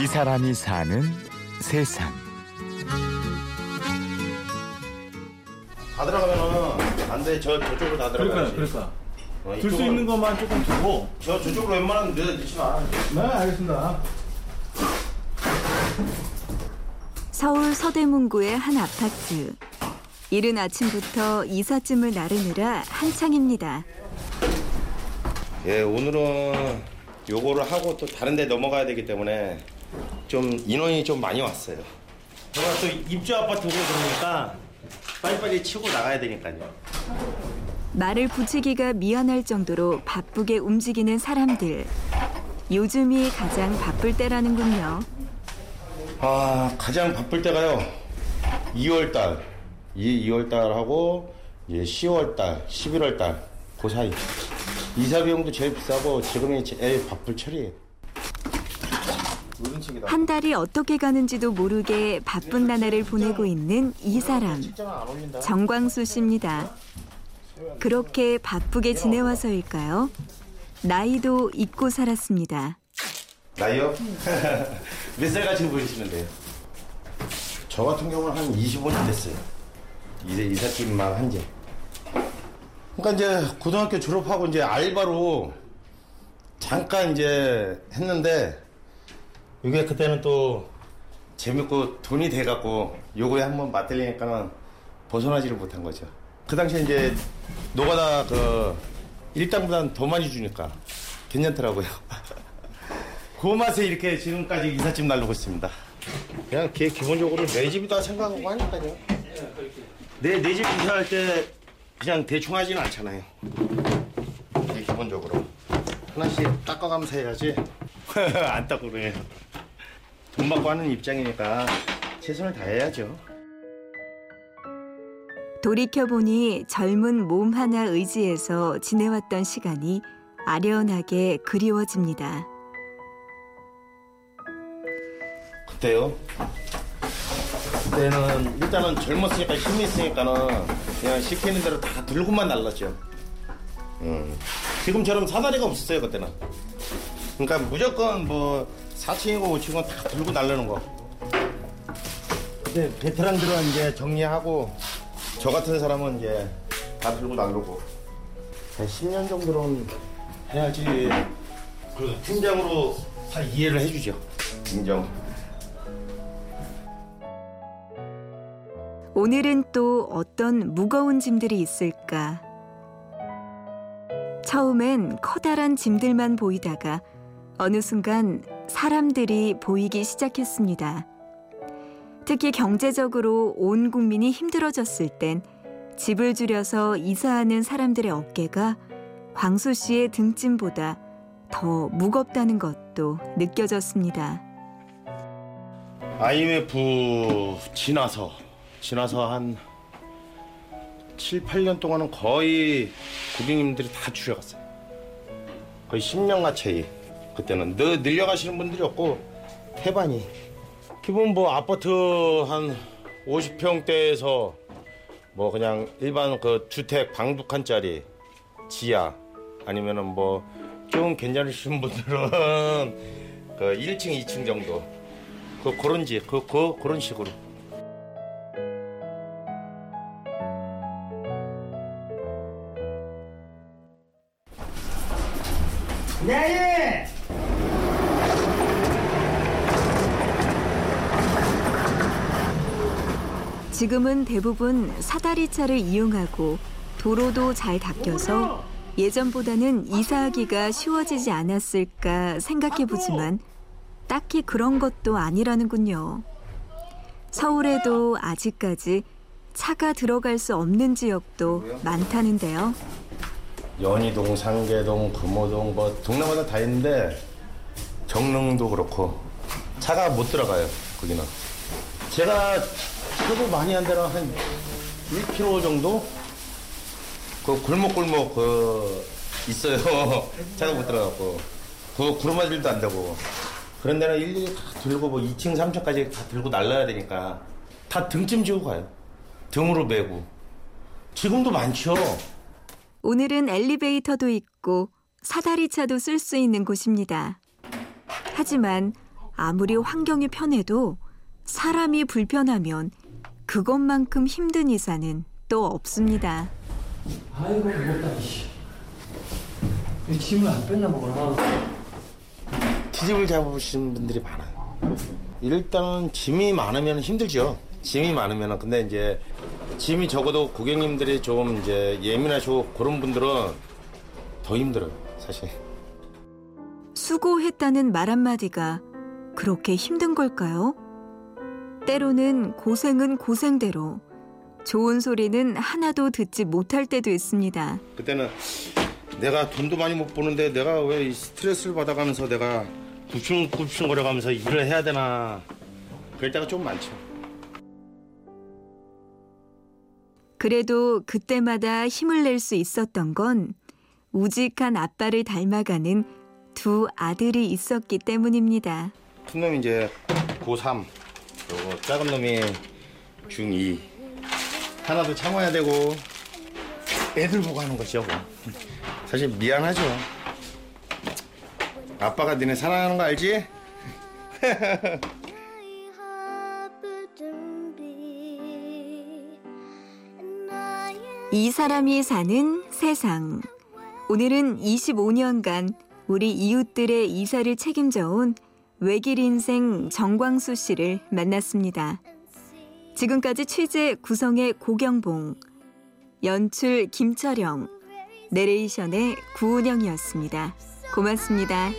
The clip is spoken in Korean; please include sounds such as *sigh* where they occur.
이 사람이 사는 세상. 다 들어가면은 안 돼. 저 저쪽으로 다 들어가야지. 그러니까 어, 들수 이쪽은- 있는 것만 조금 두고 저 저쪽으로 웬만하면 넣- 넣지 마. 네 알겠습니다 서울 서대문구의 한 아파트. 이른 아침부터 이삿짐을 나르느라 한창입니다. 예, 오늘은 요거를 하고 또 다른 데 넘어가야 되기 때문에 좀 인원이 좀 많이 왔어요. 제가 또 입주 아파트고 그러니까 빨리빨리 치고 나가야 되니까요. 말을 붙이기가 미안할 정도로 바쁘게 움직이는 사람들. 요즘이 가장 바쁠 때라는군요. 아, 가장 바쁠 때가요. 2월 달. 이 2월 달하고 이제 10월 달, 11월 달. 그 사이. 이사 비용도 제일 비싸고 지금이 제일 바쁠 철이에요. 한 달이 어떻게 가는지도 모르게 바쁜 나날을 보내고 있는 이 사람. 정광수 씨입니다. 그렇게 바쁘게 지내와서일까요? 나이도 잊고 살았습니다. 나이요? *laughs* 몇 살 같이 보이시는데요? 저 같은 경우는 한 25년 됐어요. 이제 이삿짐만 한 지. 그러니까 이제 고등학교 졸업하고 이제 알바로 잠깐 이제 했는데 이게 그때는 또 재밌고 돈이 돼갖고 요거에 한번 맞들리니까는 벗어나지를 못한 거죠. 그 당시에 이제 노가다 그 일당보다는 더 많이 주니까 괜찮더라고요. *laughs* 그 맛에 이렇게 지금까지 이삿짐 날르고 있습니다. 그냥 기, 기본적으로 내 집이다 생각하고 하니까요. 내, 내 집 이사할 때 그냥 대충 하진 않잖아요. 이게 기본적으로. 하나씩 닦아가면서 해야지. *laughs* 안 그래요. 돈 받고 하는 입장이니까 최선을 다해야죠. 돌이켜보니 젊은 몸 하나 의지해서 지내왔던 시간이 아련하게 그리워집니다. 그때요? 그때는 일단은 젊었으니까 힘이 있으니까는 그냥 시키는 대로 다 들고만 날랐죠. 음. 지금처럼 사다리가 없었어요 그때는. 그러니까 무조건 뭐 4층이고 5층은 다 들고 날르는 거. 근데 베테랑들은 이제 정리하고 저 같은 사람은 이제 다 들고 날르고 한 10년 정도는 해야지 그 팀장으로 다 이해를 해주죠. 인정. 오늘은 또 어떤 무거운 짐들이 있을까? 처음엔 커다란 짐들만 보이다가 어느 순간 사람들이 보이기 시작했습니다. 특히 경제적으로 온 국민이 힘들어졌을 땐 집을 줄여서 이사하는 사람들의 어깨가 광수 씨의 등짐보다 더 무겁다는 것도 느껴졌습니다. IMF 지나서 지나서 한 7, 8년 동안은 거의 고객님들이 다 줄여갔어요. 거의 10년 가 차이. 그때는 늘 늘려가시는 분들이 없고 태반이. 기본 뭐 아파트 한 50평대에서 뭐 그냥 일반 그 주택 방 두 칸짜리 지하 아니면은 뭐 좀 괜찮으신 분들은 *laughs* 그 1층, 2층 정도 그 그런 집, 그, 그 그런 식으로. 지금은 대부분 사다리차를 이용하고 도로도 잘 닦여서 예전보다는 이사하기가 쉬워지지 않았을까 생각해 보지만 딱히 그런 것도 아니라는군요. 서울에도 아직까지 차가 들어갈 수 없는 지역도 많다는데요. 연희동, 상계동, 금호동 뭐 동네마다 다 있는데 정릉도 그렇고 차가 못 들어가요 거기는. 제가 최고 많이 한 데는 한 1km 정도? 그 골목골목 그 있어요. 차가 못 들어가고. 그 구르마질도 안 되고. 그런 데는 일일이 다 들고 뭐 2층 3층까지 다 들고 날라야 되니까 다 등짐 지고 가요. 등으로 메고. 지금도 많죠. 오늘은 엘리베이터도 있고 사다리차도 쓸 수 있는 곳입니다. 하지만 아무리 환경이 편해도 사람이 불편하면 그것만큼 힘든 이사는 또 없습니다. 아이고 무겁다 씨. 이 짐을 안 뺐나 보구나. 기집을 잡으시는 분들이 많아요. 일단은 짐이 많으면 힘들죠. 짐이 많으면 근데 이제 짐이 적어도 고객님들이 좀 이제 예민하시고 그런 분들은 더 힘들어요, 사실. 수고했다는 말 한마디가 그렇게 힘든 걸까요? 때로는 고생은 고생대로 좋은 소리는 하나도 듣지 못할 때도 있습니다. 그때는 내가 돈도 많이 못 버는데 내가 왜이 스트레스를 받아가면서 내가 굽신굽신 거려가면서 일을 해야 되나 그럴 때가 좀 많죠. 그래도 그때마다 힘을 낼 수 있었던 건 우직한 아빠를 닮아가는 두 아들이 있었기 때문입니다. 큰 놈이 이제 고3 그리고 작은 놈이 중2 하나도 참아야 되고 애들 보고 하는 것이죠 뭐. 사실 미안하죠 아빠가 니네 사랑하는 거 알지? 이 사람이 사는 세상. 오늘은 25년간 우리 이웃들의 이사를 책임져 온 외길 인생 정광수 씨를 만났습니다. 지금까지 취재 구성의 고경봉, 연출 김철영, 내레이션의 구은영이었습니다. 고맙습니다.